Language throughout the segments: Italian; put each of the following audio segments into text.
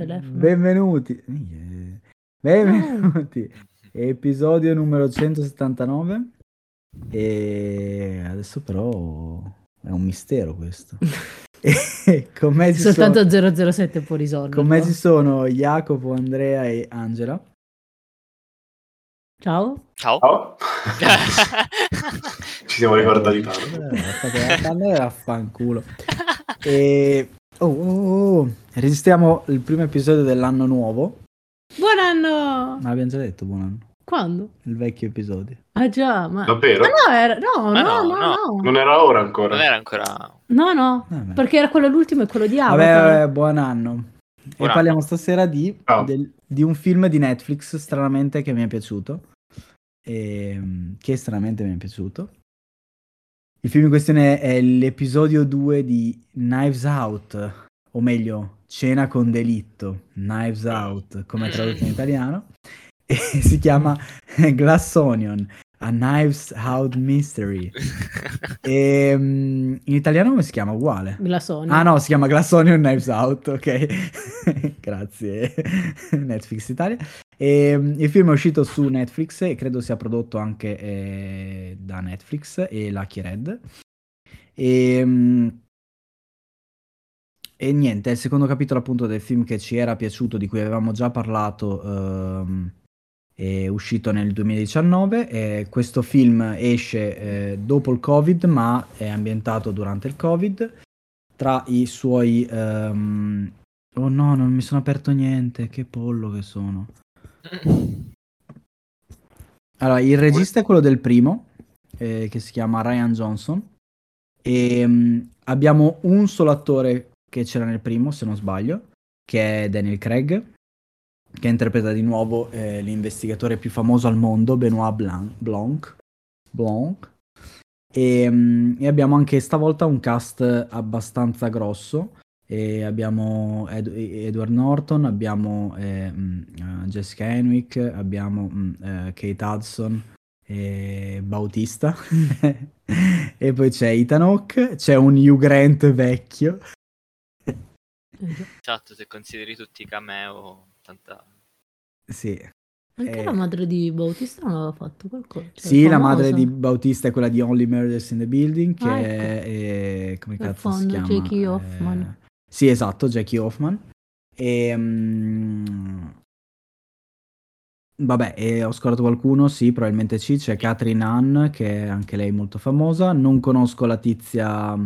telefono. Benvenuti. Benvenuti. Episodio numero 179. E adesso però è un mistero questo. con me ci Soltanto sono, 007 può risolverlo. con me ci sono Jacopo, Andrea e Angela. Ciao. Ciao. Ciao. Ci siamo ricordati tanto. Eh, Andrea affanculo. E oh, oh, oh, registriamo il primo episodio dell'anno nuovo. Buon anno! Ma abbiamo già detto buon anno. Quando? Il vecchio episodio. Ah già, ma... Davvero? Ma no, era... no, Ma no, no, no, no. no. Non era ora ancora. Non era ancora... No, no, Vabbè. perché era quello l'ultimo e quello di Vabbè, Avatar. vabbè, buon anno. E Buon parliamo stasera di, del- di un film di Netflix, stranamente, che mi è piaciuto. Ehm, che stranamente mi è piaciuto. Il film in questione è l'episodio 2 di Knives Out, o meglio, Cena con delitto, Knives Out, come è tradotto in italiano. E si chiama Glass Onion, A Knives Out Mystery. E, mm, in italiano come si chiama? Uguale. Glassoni. Ah no, si chiama Glass Onion Knives Out, ok. Grazie Netflix Italia. E, mm, il film è uscito su Netflix e credo sia prodotto anche eh, da Netflix e Lucky Red. E, mm, e niente, è il secondo capitolo appunto del film che ci era piaciuto, di cui avevamo già parlato, ehm, è uscito nel 2019. e questo film esce eh, dopo il Covid, ma è ambientato durante il Covid. Tra i suoi... ehm, Oh no, non mi sono aperto niente, che pollo che sono. Allora, il regista è quello del primo, eh, che si chiama Ryan Johnson. E mm, abbiamo un solo attore che c'era nel primo, se non sbaglio, che è Daniel Craig, che interpreta di nuovo eh, l'investigatore più famoso al mondo, Benoit Blanc. Blanc. Blanc. E, mm, e abbiamo anche stavolta un cast abbastanza grosso. E abbiamo Ed- Edward Norton, abbiamo eh, mm, eh, Jessica Henwick, abbiamo mm, eh, Kate Hudson e Bautista. e poi c'è Ethan Hawke, c'è un Hugh Grant vecchio. Eh. Esatto, se consideri tutti i cameo, tanta... Sì, Anche Eh. la madre di Bautista non aveva fatto qualcosa. cioè, Sì, la madre di Bautista è quella di Only Murders in the Building, che Ah, è, è- come Per cazzo si fondo, chiama? Jackie Eh, Hoffman. Sì, esatto, Jackie Hoffman. E, mm, vabbè, e ho scordato qualcuno, sì, probabilmente sì, c'è Catherine Hahn, che è anche lei molto famosa. Non conosco la tizia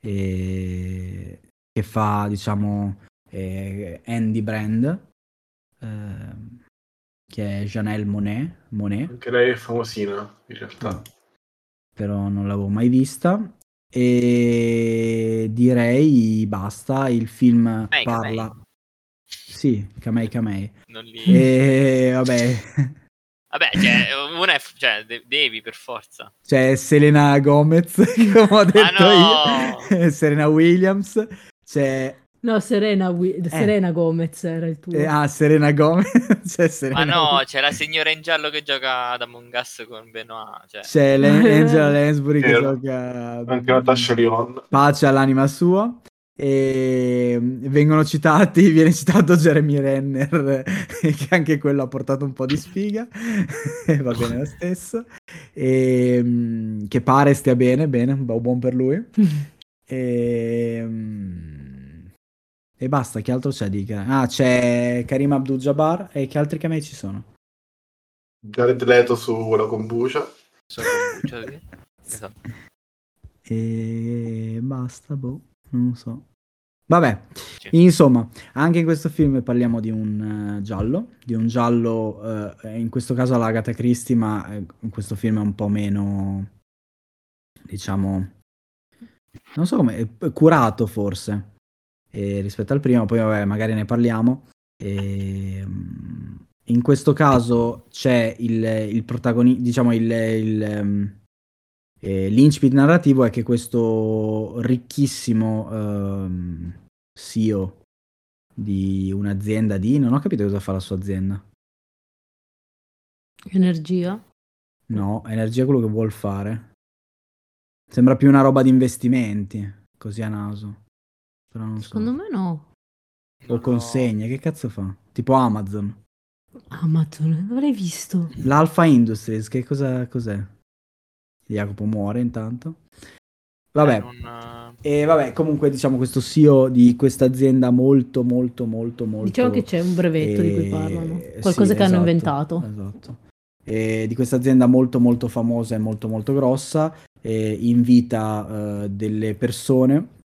eh, che fa, diciamo, eh, Andy Brand, ehm, che è Janelle Monet, Monet Anche lei è famosina, in realtà. però non l'avevo mai vista. E direi basta. Il film Kamei, parla. Kamei. Sì, Kamei Kamei. Non li... E vabbè, Vabbè, cioè, una è... cioè, de- devi per forza. c'è Selena Gomez, come ho detto no! io, Serena Williams, c'è No, Serena, Wi- Serena Gomez era il tuo. eh, ah, Serena Gomez, c'è Serena Ma no, c'è la signora in giallo che gioca ad Among Us con Benoit. Cioè, c'è Angela Lansbury che gioca Anche Natasha Lyon. pace all'anima sua. E vengono citati viene citato Jeremy Renner che anche quello ha portato un po' di sfiga. E va bene lo stesso. E, mm, che pare stia bene bene bu- buon per lui. E, mm, e basta che altro c'è di ah c'è Karim Abdul-Jabbar e che altri camei ci sono Jared Leto sulla kombucha. so- cioè, esatto. e basta boh non so vabbè Sì. Insomma, anche in questo film parliamo di un eh, giallo, di un giallo, eh, in questo caso all'Agatha Christie, ma eh, in questo film è un po' meno, diciamo, non so come, curato forse eh, rispetto al primo, poi vabbè, magari ne parliamo. E, mm, in questo caso c'è il, il protagonista, diciamo il, il, ehm, eh, l'incipit narrativo è che questo ricchissimo ehm, CEO di un'azienda di... non ho capito cosa fa la sua azienda. Energia. No, energia è quello che vuol fare. Sembra più una roba di investimenti, così a naso. Però non so. Secondo me no. o consegne, che cazzo fa? Tipo Amazon. Amazon, non l'avrei visto. L'Alpha Industries, che cosa cos'è? Jacopo muore intanto. Vabbè, Eh, non- e vabbè, comunque diciamo questo CEO di questa azienda molto molto molto molto Diciamo che c'è un brevetto di cui eh, parlano. sì, Qualcosa che hanno esatto, inventato. Esatto. E di questa azienda molto molto famosa e molto molto grossa, eh, invita eh, delle persone,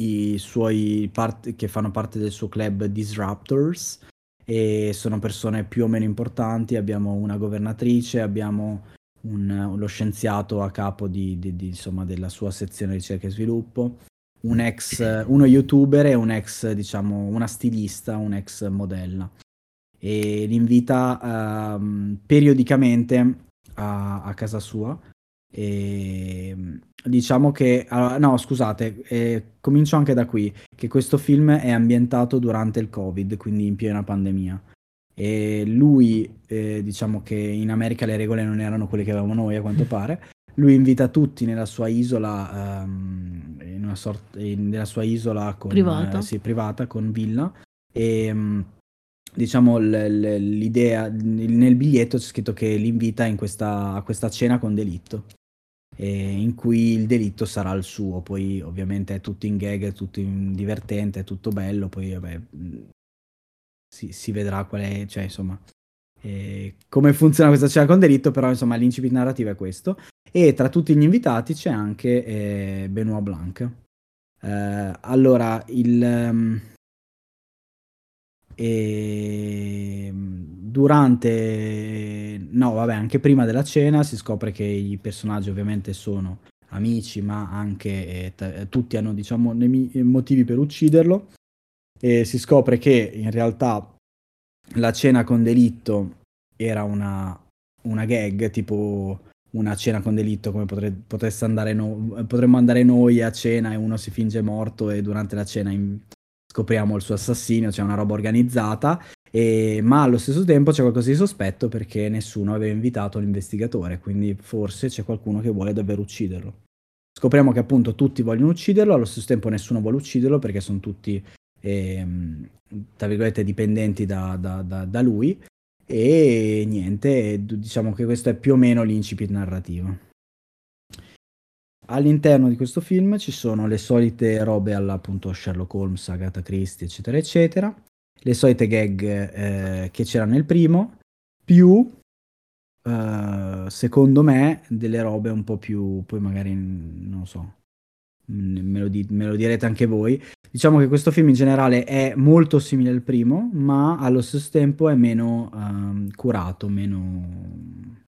i suoi part- che fanno parte del suo club Disruptors, e sono persone più o meno importanti. Abbiamo una governatrice, abbiamo un- lo scienziato a capo di, di- di, insomma, della sua sezione ricerca e sviluppo, un ex, uno youtuber e un ex, diciamo, una stilista, un ex modella e li invita ehm, periodicamente a, a casa sua. E diciamo che, allora, no, scusate, eh, comincio anche da qui, che questo film è ambientato durante il Covid, quindi in piena pandemia. E lui, eh, diciamo che in America le regole non erano quelle che avevamo noi, a quanto pare. Lui invita tutti nella sua isola, ehm, in una sorta, in- nella sua isola con, Privata. eh, sì, privata, con villa. E mm, diciamo l- l- l'idea, nel biglietto c'è scritto che li invita in questa, a questa cena con delitto. E in cui il delitto sarà il suo, poi ovviamente è tutto in gag, è tutto in divertente, è tutto bello, poi vabbè, mh, si, si vedrà qual è, cioè insomma, eh, come funziona questa cena con delitto, però insomma l'incipit narrativo è questo. E tra tutti gli invitati c'è anche eh, Benoit Blanc. Eh, allora, il... ehm, e durante, no, vabbè, anche prima della cena si scopre che i personaggi ovviamente sono amici, ma anche eh, t- tutti hanno, diciamo, nemi- motivi per ucciderlo. E si scopre che in realtà la cena con delitto era una, una gag, tipo una cena con delitto come potre- andare no- potremmo andare noi a cena e uno si finge morto e durante la cena in- scopriamo il suo assassinio, c'è una roba organizzata, e- ma allo stesso tempo c'è qualcosa di sospetto perché nessuno aveva invitato l'investigatore, quindi forse c'è qualcuno che vuole davvero ucciderlo. Scopriamo che appunto tutti vogliono ucciderlo, allo stesso tempo nessuno vuole ucciderlo perché sono tutti, ehm, tra virgolette, dipendenti da, da- da- da lui. E niente, diciamo che questo è più o meno l'incipit narrativo. All'interno di questo film ci sono le solite robe alla appunto Sherlock Holmes, Agatha Christie, eccetera, eccetera, le solite gag eh, che c'erano nel primo, più eh, secondo me delle robe un po' più, poi magari non so, mm, me lo, di- me lo direte anche voi. Diciamo che questo film in generale è molto simile al primo, ma allo stesso tempo è meno ehm, curato, meno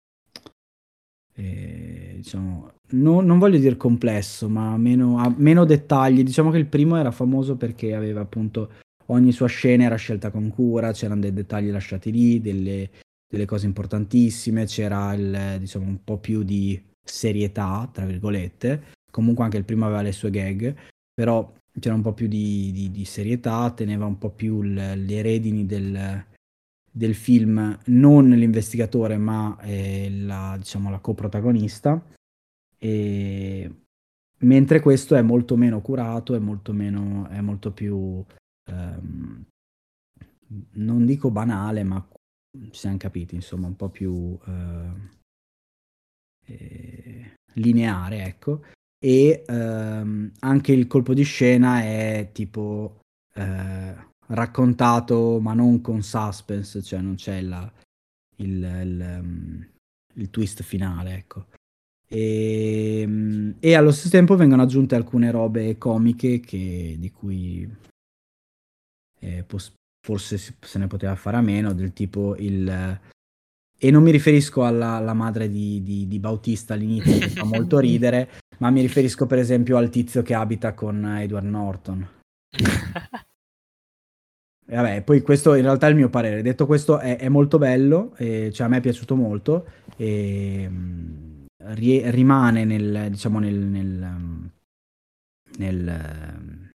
eh, diciamo, no- non voglio dire complesso, ma meno, ha meno dettagli. Diciamo che il primo era famoso perché aveva appunto ogni sua scena era scelta con cura, c'erano dei dettagli lasciati lì, delle, delle cose importantissime, c'era il, diciamo, un po' più di serietà, tra virgolette. Comunque anche il primo aveva le sue gag, però c'era un po' più di, di- di serietà, teneva un po' più il- le redini del, del film, non l'investigatore, ma eh, la, diciamo, la coprotagonista. E... Mentre questo è molto meno curato, è molto meno, è molto più, ehm, non dico banale, ma ci siamo capiti, insomma, un po' più eh, eh, lineare, ecco. E ehm, anche il colpo di scena è tipo eh, raccontato, ma non con suspense, cioè non c'è la- il, il, ehm, il twist finale, ecco. E, mm, e allo stesso tempo vengono aggiunte alcune robe comiche che, di cui eh, pos- forse se ne poteva fare a meno, del tipo il... E non mi riferisco alla, alla madre di, di- di Bautista all'inizio, che fa molto ridere, ma mi riferisco per esempio al tizio che abita con Edward Norton. Vabbè, poi questo in realtà è il mio parere. Detto questo, è, è molto bello, e, cioè a me è piaciuto molto. E, mh, rie- rimane nel, diciamo, nel, nel, um, nel, um,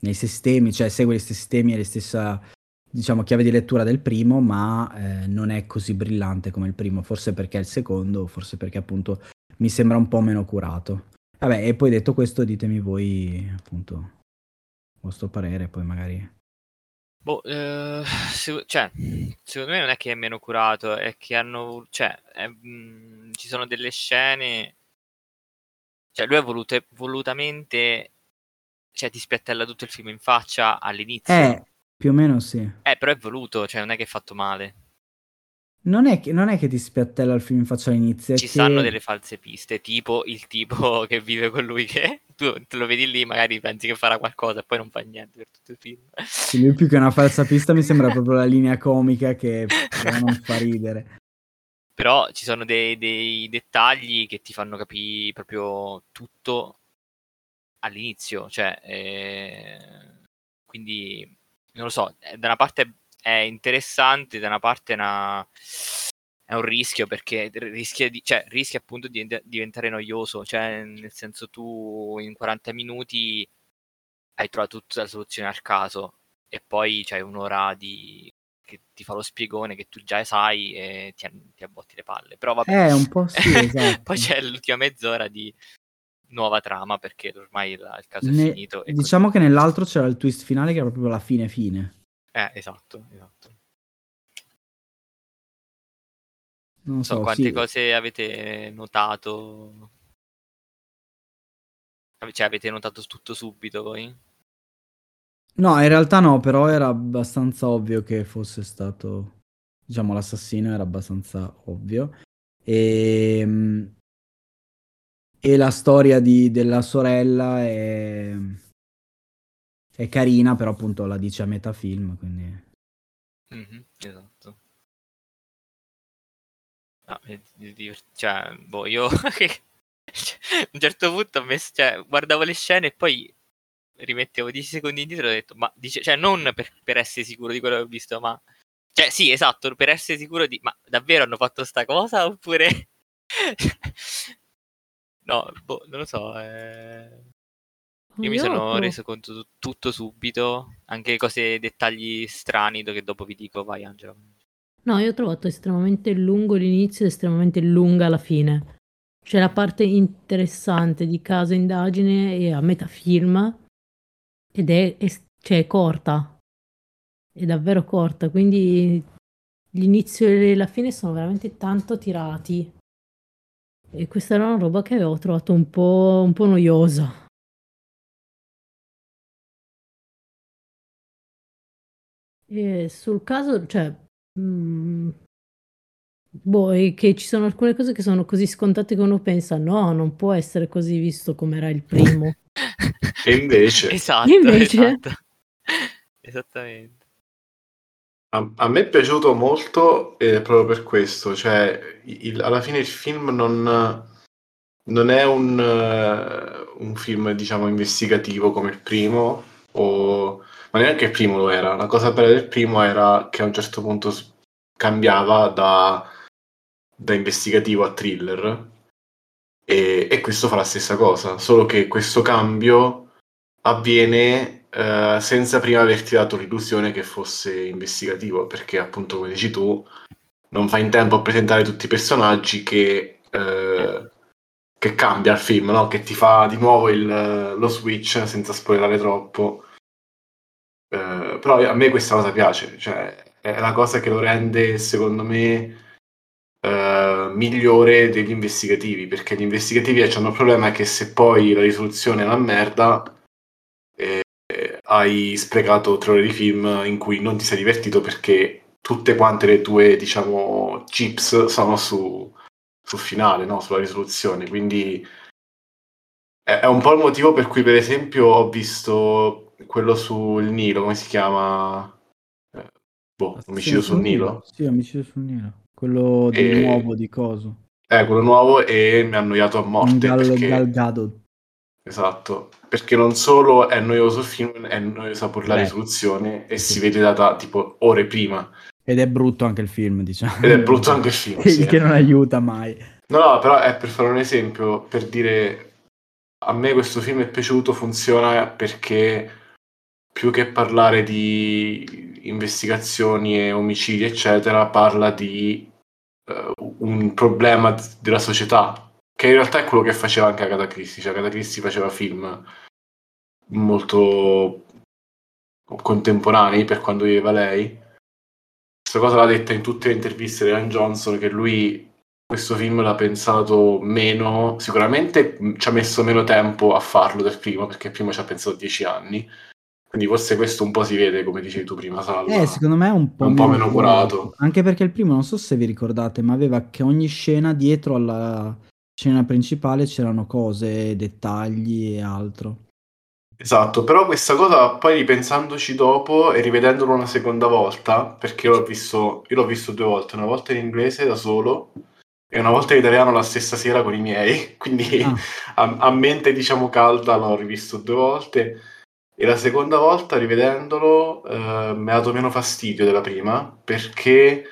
nei sistemi, cioè segue gli stessi sistemi e la stessa diciamo, chiave di lettura del primo, ma eh, non è così brillante come il primo, forse perché è il secondo, forse perché appunto mi sembra un po' meno curato. Vabbè, e poi detto questo, ditemi voi appunto vostro parere, poi magari... Boh, eh, se- cioè, secondo me non è che è meno curato, è che hanno, cioè, è- mh, ci sono delle scene, cioè lui ha volute- volutamente, cioè ti spiattella tutto il film in faccia all'inizio, Eh, più o meno sì. Eh, però è voluto, cioè non è che è fatto male. Non è che, non è che ti spiattella il film in faccia all'inizio, Ci che... stanno delle false piste, tipo il tipo che vive con lui che tu lo vedi lì, magari pensi che farà qualcosa e poi non fa niente per tutto il film. Sì, lui più che una falsa pista mi sembra proprio la linea comica che non fa ridere. Però ci sono dei, dei dettagli che ti fanno capire proprio tutto all'inizio, cioè, eh, quindi non lo so, eh, da una parte è interessante, da una parte è, una- è un rischio perché rischia, di, cioè, rischia appunto di di diventare noioso, cioè nel senso tu in 40 minuti hai trovato tutta la soluzione al caso e poi c'hai un'ora di che ti fa lo spiegone che tu già sai e ti, ti abbotti le palle. Però vabbè. Eh, un po' sì, esatto. poi c'è l'ultima mezz'ora di nuova trama perché ormai la- il caso è Ne- finito. e diciamo che nell'altro c'era il twist finale che era proprio la fine fine. Eh, esatto, esatto. Non Non so so, quante sì. cose avete notato. Cioè, avete notato tutto subito voi? No, in realtà no, però era abbastanza ovvio che fosse stato, diciamo, l'assassino era abbastanza ovvio. E, e la storia di- della sorella è, è carina, però appunto la dice a metà film, quindi... Mhm, esatto. No, cioè, boh, io che- cioè, a un certo punto ho messo, cioè, guardavo le scene e poi rimettevo 10 secondi indietro e ho detto, ma dice, cioè, non per, per essere sicuro di quello che ho visto, ma cioè, sì, esatto, per essere sicuro di, ma davvero hanno fatto sta cosa oppure no, boh, non lo so, eh. Io mi sono reso conto tu- tutto subito, anche cose, dettagli strani che dopo vi dico, vai Angela. No, io ho trovato estremamente lungo l'inizio e estremamente lunga la fine. C'è la parte interessante di casa indagine e a metà film ed è, è- cioè, è corta, è davvero corta, quindi l'inizio e la fine sono veramente tanto tirati. E questa era una roba che avevo trovato un po', un po' noiosa. E sul caso, cioè, mm, boh, è che ci sono alcune cose che sono così scontate che uno pensa, no, non può essere così visto come era il primo. E invece, Esatto, Invece? esatto. Esattamente. a, a me è piaciuto molto eh, proprio per questo, cioè il- alla fine il film non, non è un, eh, un film, diciamo, investigativo come il primo, o, ma neanche il primo lo era. La cosa bella del primo era che a un certo punto cambiava da, da investigativo a thriller, e, e questo fa la stessa cosa, solo che questo cambio avviene eh, senza prima averti dato l'illusione che fosse investigativo, perché appunto come dici tu non fa in tempo a presentare tutti i personaggi che, eh, che cambia il film, no? che ti fa di nuovo il- lo switch senza spoilerare troppo. Però a me questa cosa piace, cioè è la cosa che lo rende secondo me eh, migliore degli investigativi, perché gli investigativi hanno il problema che se poi la risoluzione è una merda, eh, hai sprecato tre ore di film in cui non ti sei divertito perché tutte quante le tue, diciamo, chips sono su, sul finale, no? sulla risoluzione. Quindi è un po' il motivo per cui, per esempio, ho visto quello sul Nilo, come si chiama? Eh, boh, omicidio sul Nilo. Sì, omicidio sul Nilo. Quello E- nuovo di coso. Eh, quello nuovo e mi ha annoiato a morte Gal, perché... Gal Gadot. Esatto, perché non solo è noioso il film, è noiosa pure la Beh, risoluzione e sì. si vede data tipo ore prima. Ed è brutto anche il film, diciamo. Ed è brutto anche il film, sì. Il che non aiuta mai. No, no, però è per fare un esempio, per dire a me questo film è piaciuto, funziona perché più che parlare di investigazioni e omicidi, eccetera, parla di eh, un problema della società, che in realtà è quello che faceva anche Agatha Christie, cioè Agatha Christie faceva film molto contemporanei per quando viveva lei. Questa cosa l'ha detta in tutte le interviste di Ryan Johnson che lui questo film l'ha pensato meno, sicuramente ci ha messo meno tempo a farlo del primo, perché il primo ci ha pensato dieci anni. Quindi forse questo un po' si vede, come dicevi tu prima, Salva. Eh, secondo me è un po', un po' meno curato. Anche perché il primo, non so se vi ricordate, ma aveva che ogni scena dietro alla scena principale c'erano cose, dettagli e altro. Esatto, però questa cosa poi ripensandoci dopo e rivedendolo una seconda volta, perché io l'ho visto, io l'ho visto due volte, una volta in inglese da solo e una volta in italiano la stessa sera con i miei, quindi ah. a, a, mente diciamo calda l'ho rivisto due volte e la seconda volta rivedendolo eh, mi ha dato meno fastidio della prima perché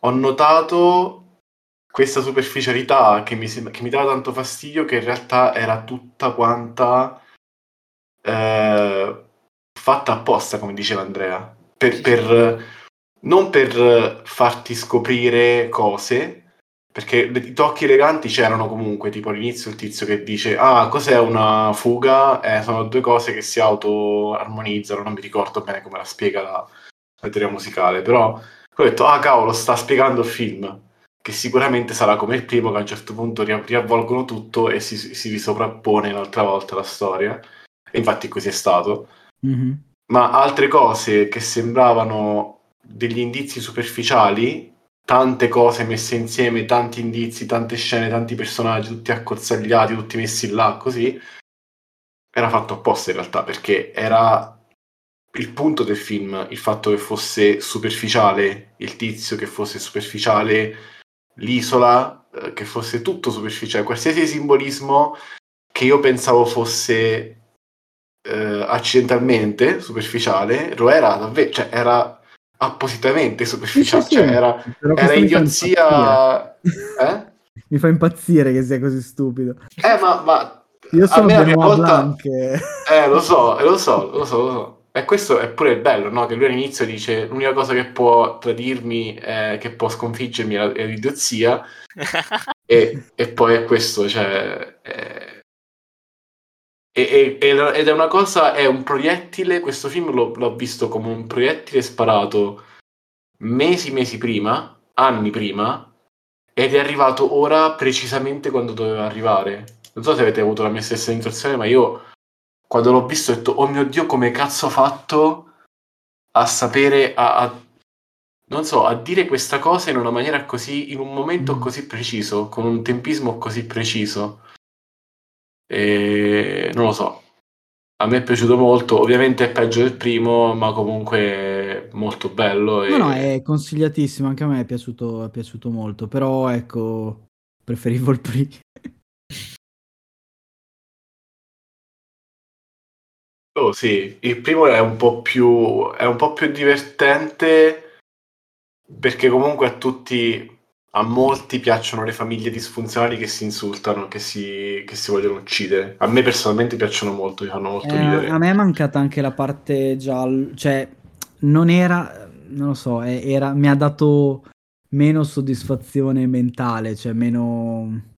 ho notato questa superficialità che mi, che mi dava tanto fastidio che in realtà era tutta quanta eh, fatta apposta come diceva Andrea. Per, per non per farti scoprire cose perché i tocchi eleganti c'erano comunque, tipo all'inizio il tizio che dice ah, cos'è una fuga? Eh, sono due cose che si auto-armonizzano, non mi ricordo bene come la spiega la, la teoria musicale, però ho detto, ah cavolo, sta spiegando il film, che sicuramente sarà come il primo, che a un certo punto riavvolgono tutto e si, si risoprappone un'altra volta la storia, e infatti così è stato. Mm-hmm. Ma altre cose che sembravano degli indizi superficiali tante cose messe insieme, tanti indizi, tante scene, tanti personaggi, tutti accorzagliati, tutti messi là così, era fatto apposta in realtà, perché era il punto del film, il fatto che fosse superficiale il tizio, che fosse superficiale l'isola, eh, che fosse tutto superficiale, qualsiasi simbolismo che io pensavo fosse eh, accidentalmente superficiale, lo era davvero, cioè era appositamente superficiale, sì, sì, cioè era, era idiozia. Eh? Mi fa impazzire che sia così stupido. Eh, ma, ma io sono Benoit volta... Blanc. Eh, lo so, lo so, lo so, lo so. E questo è pure il bello, no? Che lui all'inizio dice l'unica cosa che può tradirmi, è, che può sconfiggermi è l'idiozia. e, e, poi è questo, cioè... È e, e, ed è una cosa, è un proiettile, questo film l'ho, l'ho visto come un proiettile sparato mesi, mesi prima, anni prima, ed è arrivato ora precisamente quando doveva arrivare. Non so se avete avuto la mia stessa sensazione, ma io quando l'ho visto ho detto, oh mio Dio, come cazzo ho fatto a sapere, a, a, non so, a dire questa cosa in una maniera così, in un momento mm. così preciso, con un tempismo così preciso. E non lo so. A me è piaciuto molto, ovviamente è peggio del primo, ma comunque molto bello. E... No, no, è consigliatissimo, anche a me è piaciuto, è piaciuto molto, però ecco, preferivo il primo. Oh sì, il primo è un po' più, è un po' più divertente perché comunque a tutti a molti piacciono le famiglie disfunzionali che si insultano, che si, che si vogliono uccidere. A me personalmente piacciono molto, mi fanno molto eh, ridere. A me è mancata anche la parte giallo, cioè non era, non lo so, era, mi ha dato meno soddisfazione mentale, cioè meno...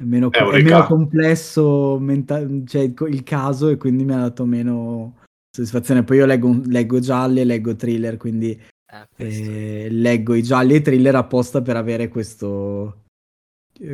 È meno, è meno complesso menta- cioè, il caso e quindi mi ha dato meno soddisfazione. Poi io leggo, leggo gialli e leggo thriller, quindi Ah, eh, leggo i gialli e thriller apposta per avere questo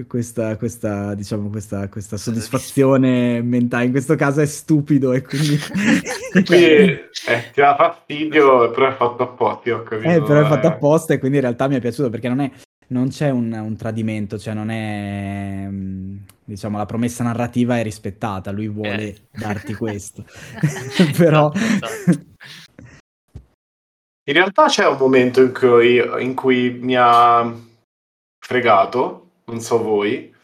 questa, questa, diciamo, questa, questa soddisfazione mentale. In questo caso è stupido e quindi... quindi eh, ti dà fastidio, però è fatto apposta, ho capito. Eh, però è fatto apposta e quindi in realtà mi è piaciuto perché non, è, non c'è un, un, tradimento, cioè non è... Mm, diciamo, la promessa narrativa è rispettata, lui vuole eh. darti questo. però... In realtà c'è un momento in cui, in cui mi ha fregato, non so voi,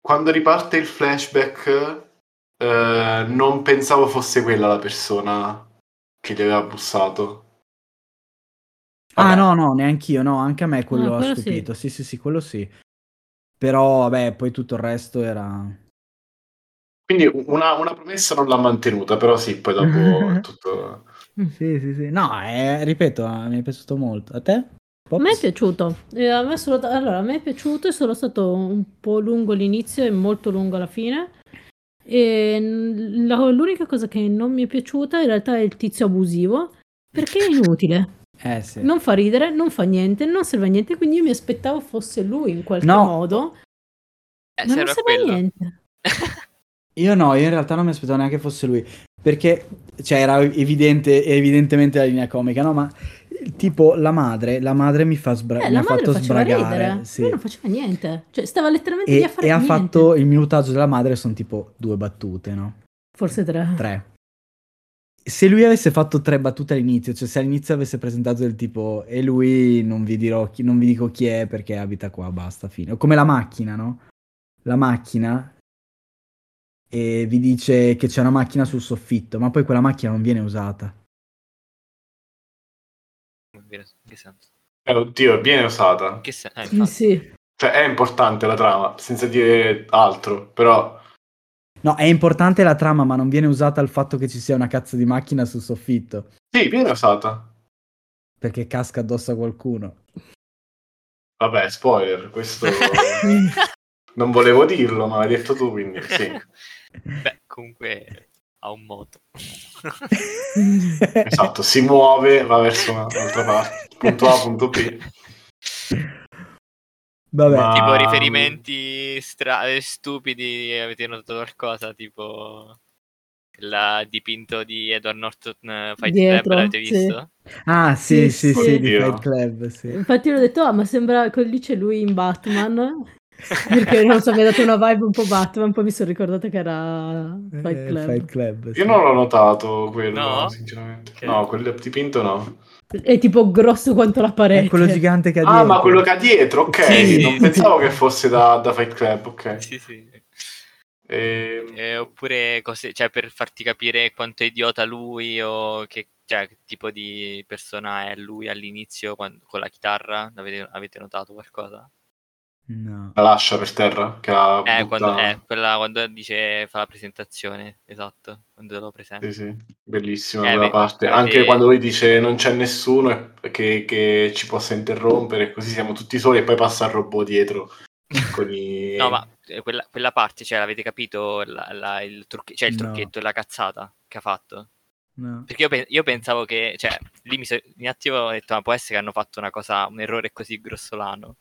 quando riparte il flashback eh, non pensavo fosse quella la persona che gli aveva bussato. Ah no, no, neanch'io, no, anche a me quello, no, quello ha stupito, sì. sì, sì, sì, quello sì. Però, vabbè, poi tutto il resto era... Quindi una, una promessa non l'ha mantenuta, però sì, poi dopo tutto... Sì, sì, sì. No, eh, ripeto, mi è piaciuto molto. A te? Pops? A me è piaciuto. Eh, a me solo... Allora, a me è piaciuto, è solo stato un po' lungo l'inizio e molto lungo alla fine. E la- l'unica cosa che non mi è piaciuta in realtà è il tizio abusivo, perché è inutile. Eh sì. Non fa ridere, non fa niente, non serve a niente, quindi io mi aspettavo fosse lui in qualche No. modo, Eh, ma non serve a serve a niente. Io no, io in realtà non mi aspettavo neanche fosse lui. Perché, cioè, era evidente, evidentemente la linea comica, no? Ma tipo la madre, la madre mi fa sbra- Eh, mi la ha madre fatto sbragare. ridere, sì. lui non faceva niente. Cioè, stava letteralmente lì E, a fare e ha niente. fatto il minutaggio della madre, sono tipo due battute, no? Forse tre. Tre. Se lui avesse fatto tre battute all'inizio, cioè se all'inizio avesse presentato del tipo e lui non vi dirò chi, non vi dico chi è perché abita qua, basta, fine. O come la macchina, no? La macchina e vi dice che c'è una macchina sul soffitto, ma poi quella macchina non viene usata. In che senso? Eh, oddio, viene usata. In che senso? Eh, sì. Cioè, è importante la trama, senza dire altro, però... No, è importante la trama, ma non viene usata il fatto che ci sia una cazzo di macchina sul soffitto, Sì, viene usata. perché casca addosso a qualcuno. Vabbè, spoiler, questo... non volevo dirlo, ma l'hai detto tu, quindi sì. Beh, comunque ha un moto. Esatto, si muove, va verso un'altra parte. Punto A, punto B. Vabbè, Ma- tipo Ah. riferimenti stra- stupidi, avete notato qualcosa? Tipo il dipinto di Edward Norton eh, Fight Dietro, Club, l'avete sì. visto? Ah, sì, Sì, sì, sì, sì. di. Fight Club, sì. Infatti l'ho detto, ah, ma sembra che lì c'è lui in Batman. Perché non so, mi ha dato una vibe un po' Batman, poi mi sono ricordata che era Fight Eh, Club. Fight Club, sì. Io non l'ho notato quello, No? sinceramente. Ok. No, quel dipinto no. È tipo grosso quanto la parete. È quello gigante che ha Ah, dietro. ma quello che ha dietro, ok. Sì, sì. Non pensavo che fosse da, da Fight Club, ok. Sì, sì. E... Eh, oppure cose, cioè per farti capire quanto è idiota lui o che, cioè, che tipo di persona è lui all'inizio quan- con la chitarra. Avete, avete notato qualcosa? No. La lascia per terra, che la Eh, butta- quando, eh, quella quando dice fa la presentazione, esatto, quando lo presenta. Sì, sì, bellissima Eh, quella beh, parte. eh, Anche quando lui dice non c'è nessuno e- che, che ci possa interrompere, così siamo tutti soli e poi passa il robot dietro. Con i... No, ma eh, quella, quella parte, cioè, l'avete capito? La- la- il, trucche- cioè, il No. trucchetto, la cazzata che ha fatto? no. Perché io, pe- io pensavo che, cioè, lì mi so- un attimo ho detto, ma può essere che hanno fatto una cosa, un errore così grossolano?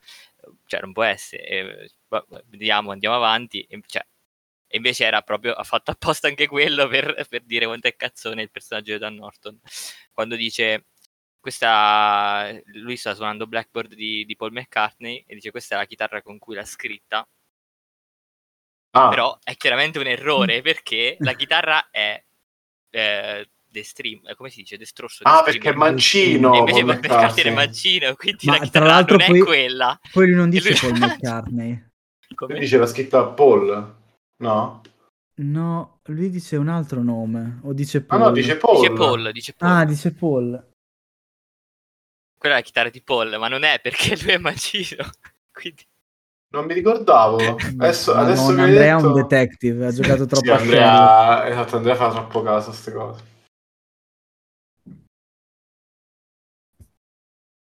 Cioè, non può essere. E, va- vediamo, andiamo avanti. E, cioè, e invece era proprio, ha fatto apposta anche quello per, per dire quanto è cazzone il personaggio di Dan Norton. Quando dice, questa, lui sta suonando Blackboard di, di Paul McCartney e dice questa è la chitarra con cui l'ha scritta Ah, però è chiaramente un errore perché la chitarra è eh, destrim- eh, come si dice? Destrosso. ah, perché è mancino. E invece Paul Paul McCartney McCartney. è mancino, quindi Ma la tra chitarra l'altro non è poi- quella. Poi lui non dice lui- Paul McCartney. Come? Lui dice la scritta Paul, no? No, lui dice un altro nome. O dice Ah Paul. no, dice Paul. Dice Paul, dice Paul. Ah, dice Paul. Quella è la chitarra di Paul, ma non è perché lui è mancino. Quindi... Non mi ricordavo. Adesso, Madonna, adesso che hai Andrea è detto... un detective, ha giocato troppo Sì, a quello. Andrea... Esatto, Andrea fa troppo caso a queste cose.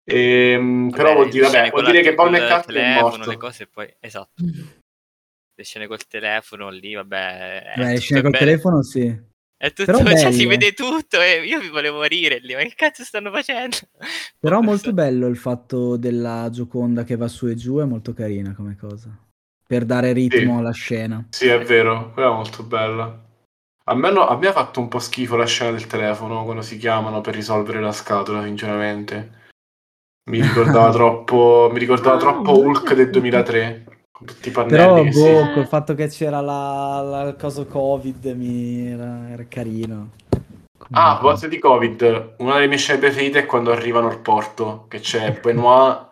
Ehm, però vuol dire, vabbè, vuol dire che Paul col McCartney è morto. le cose e poi... Esatto. Le scene col telefono lì, vabbè... è Beh, le tutto scene col bene. telefono sì. È tutto, Però cioè, si vede tutto e io mi volevo morire lì, ma che cazzo stanno facendo? Però molto bello il fatto della Gioconda che va su e giù, è molto carina come cosa. Per dare ritmo Sì. alla scena. Sì, è vero, quella è molto bella. A me, no- a me ha fatto un po' schifo la scena del telefono quando si chiamano per risolvere la scatola, sinceramente. Mi ricordava troppo, mi ricordava Ah, troppo Hulk del tutto. 2003, con tutti i pannelli Però boh, si... col fatto che c'era la, la- il coso Covid mi era, era carino. Ah, a proposito di Covid, una delle mie scene preferite è quando arrivano al porto, che c'è Benoit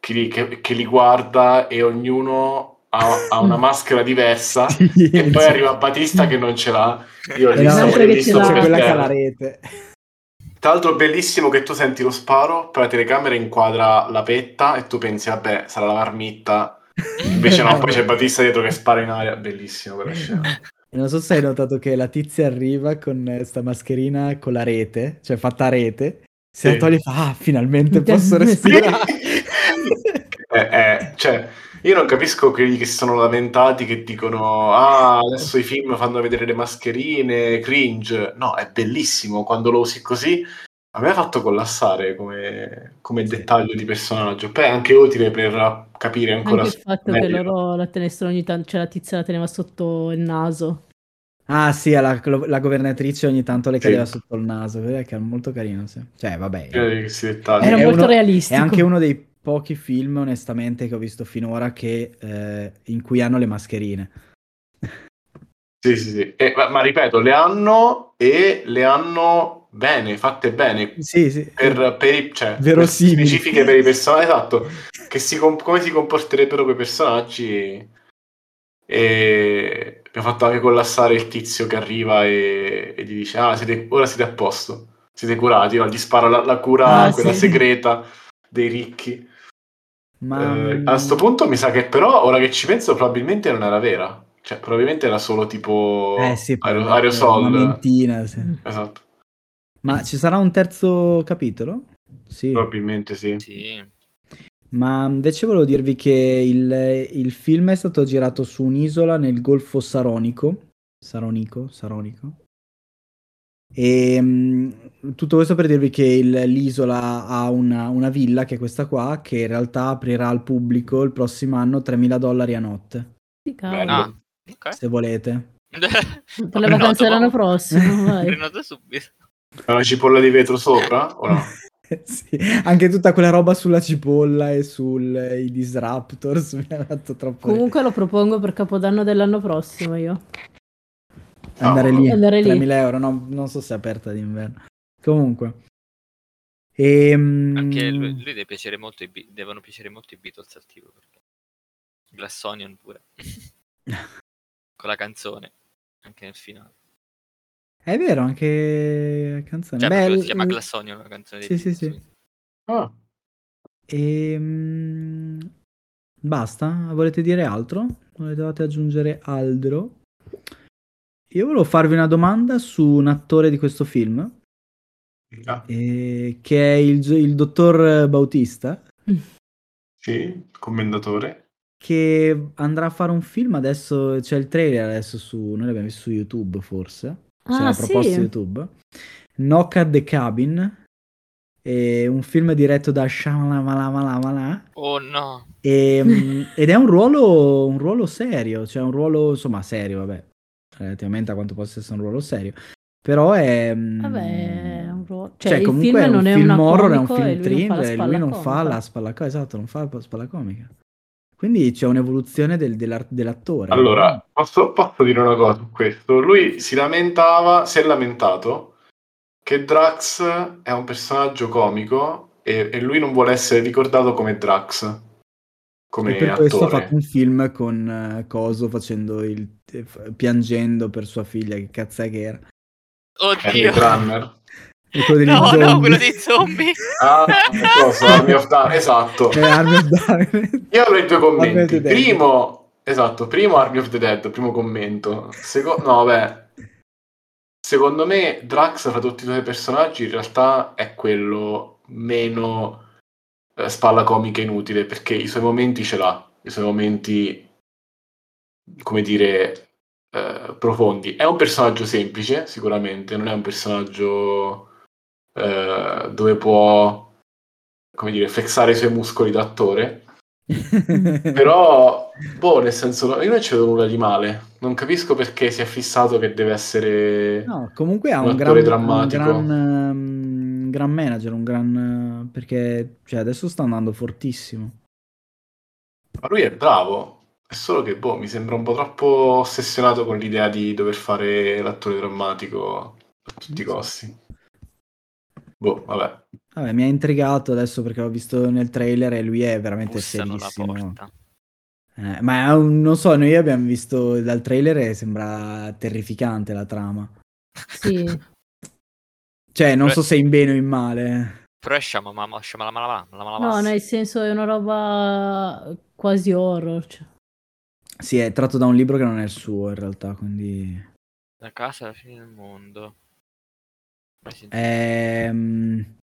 che li, che- che li guarda e ognuno ha, ha una maschera diversa Sì, e poi arriva Batista che non ce l'ha. Io l'ho E visto, visto ce l'ha. c'è per quella che ha la rete. Tra l'altro bellissimo che tu senti lo sparo, poi la telecamera inquadra la petta e tu pensi, vabbè, sarà la marmitta. Invece no, poi c'è Batista dietro che spara in aria. Bellissimo quella scena. E non so se hai notato che la tizia arriva con eh, sta mascherina con la rete, cioè fatta a rete, se Sì. la toglie fa, ah, finalmente posso respirare. Eh, eh, cioè, io non capisco quelli che si sono lamentati che dicono ah, adesso i film fanno vedere le mascherine, cringe. No, è bellissimo quando lo usi così. A me ha fatto collassare come, come dettaglio di personaggio. Poi è anche utile per capire ancora Anche il fatto meglio. che loro la tenessero ogni tanto, cioè la tizia la teneva sotto il naso. Ah sì, la, la governatrice ogni tanto le Sì. cadeva sotto il naso, che è molto carino, sì. Cioè, vabbè. Era molto uno- realistico. È anche uno dei pochi film, onestamente, che ho visto finora che, eh, in cui hanno le mascherine. Sì, sì, sì. Eh, ma, ma ripeto, le hanno e le hanno bene, fatte bene. Sì, sì. Per, per i, cioè, Verosimili. specifiche per i personaggi, esatto, che si com- come si comporterebbero quei personaggi. E abbiamo fatto anche collassare il tizio che arriva e, e gli dice: Ah, siete- ora siete a posto, siete curati. No? Gli spara la, la cura, Ah, quella sì. segreta dei ricchi. Ma Eh, a sto punto mi sa che però, ora che ci penso, probabilmente non era vera. Cioè, probabilmente era solo tipo Eh sì, aer- aerosol. Una mentina, sì. Esatto, Ma ci sarà un terzo capitolo? Sì. probabilmente sì. Sì. Ma invece volevo dirvi che il, il film è stato girato su un'isola nel Golfo Saronico. Saronico? Saronico. E mh, tutto questo per dirvi che il- l'isola ha una, una villa, che è questa qua, che in realtà aprirà al pubblico il prossimo anno 3.000 dollari a notte, Sì. Ah, ok. se volete. Per le vacanze dell'anno no? prossimo, vai. Prenoto subito. Una cipolla di vetro sopra o no? Sì, anche tutta quella roba sulla cipolla e sui disruptors mi ha fatto troppo Comunque lo propongo per Capodanno dell'anno prossimo io. Andare lì, andare lì. 3.000 euro, no, non so se è aperta d'inverno. Comunque. Ehm, Anche lui, lui deve piacere molto i devono piacere molto i Beatles al tipo. Perché... Glass Onion pure. Con la canzone. Anche nel finale. È vero, anche la canzone. Cioè, Beh, l- si chiama Glass Onion la canzone Sì, sì, sì. quindi. Ah, ehm, basta? Volete dire altro? Volete aggiungere altro? Io volevo farvi una domanda su un attore di questo film, ah, eh, che è il, il dottor Bautista. sì, commendatore. che andrà a fare un film adesso c'è il trailer adesso su noi l'abbiamo visto su YouTube forse Ah, l'ha proposto sì. YouTube Knock at the Cabin è un film diretto da Shyamalan Oh no. e, mm, ed è un ruolo un ruolo serio cioè un ruolo insomma serio vabbè relativamente a quanto possa essere un ruolo serio però è mm, Vabbè, è un ruolo- cioè, cioè, il comunque film è un non è film horror, è un film thriller, e lui non fa la spalla comica, esatto, non fa la spalla comica. Quindi c'è un'evoluzione del- dell'attore. Allora, posso, posso dire una cosa su questo? Lui si lamentava, si è lamentato che Drax è un personaggio comico e, e lui non vuole essere ricordato come Drax, come e per questo ha attore. fatto un film con eh, Coso facendo il piangendo per sua figlia, che cazzo è che era? Oddio. Runner. E quello degli No, no, quello dei zombie. Ah, cosa? Army of Darkness, esatto. Eh, Army of Darkness. Io avrei due commenti. Primo, esatto, primo Army of the Dead, primo commento. Secondo, no, beh. Secondo me Drax fra tutti i suoi personaggi in realtà è quello meno eh, spalla comica inutile perché i suoi momenti ce l'ha, i suoi momenti come dire eh, profondi. È un personaggio semplice, sicuramente, non è un personaggio eh, dove può come dire flexare i suoi muscoli d'attore. Però, boh, nel senso, io non ci vedo nulla di male. Non capisco perché si è fissato che deve essere. No, comunque ha Un un, gran, attore un drammatico. gran, ehm, gran manager, un gran... perché cioè, adesso sta andando fortissimo. Ma lui è bravo. È solo che, boh, mi sembra un po' troppo ossessionato con l'idea di dover fare l'attore drammatico a tutti i costi. Boh, vabbè. Vabbè, mi ha intrigato adesso perché l'ho visto nel trailer e lui è veramente Bussano la serissimo. Eh, ma è un- non so, noi abbiamo visto dal trailer e sembra terrificante la trama. Sì. Cioè, non Beh. so se in bene o in male. Però è Shyamalan- Shyamalan- Shyamalan- No, nel senso è una roba quasi horror. cioè. Sì, è tratto da un libro che non è il suo in realtà, quindi... Da casa alla fine del mondo. Sentito. Ehm,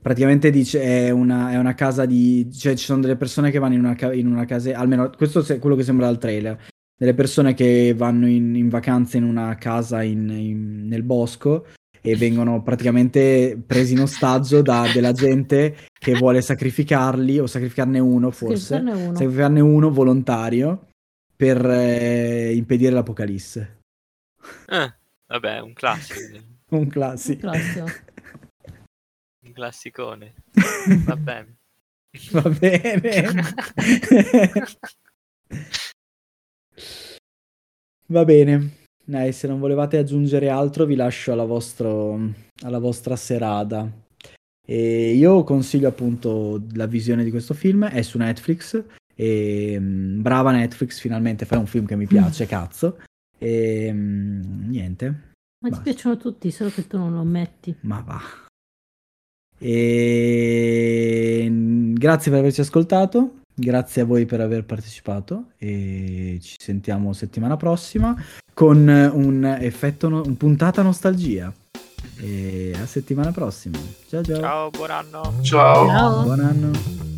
praticamente dice è una, è una casa di... cioè ci sono delle persone che vanno in una, in una casa, almeno questo è quello che sembra dal trailer, delle persone che vanno in, in vacanza in una casa in- in- nel bosco e vengono praticamente presi in ostaggio da della gente che vuole sacrificarli o sacrificarne uno forse, Sacrificarne uno. sacrificarne uno volontario per eh, impedire l'apocalisse. Eh, vabbè, un classico. Un classico. Un classico. un classicone. Va bene. Va bene. Va bene. Dai, se non volevate aggiungere altro, vi lascio alla, vostro- alla vostra serata. E io consiglio appunto la visione di questo film, è su Netflix. E mm, brava Netflix, finalmente fai un film che mi piace, cazzo. E mm, niente, Ma ti Basta. piacciono tutti, solo che tu non lo metti. ma va. E mm, grazie per averci ascoltato, grazie a voi per aver partecipato e ci sentiamo settimana prossima con un effetto, no- un puntata nostalgia. E a settimana prossima. Ciao ciao. Ciao, buon anno. Ciao. Ciao. Buon anno.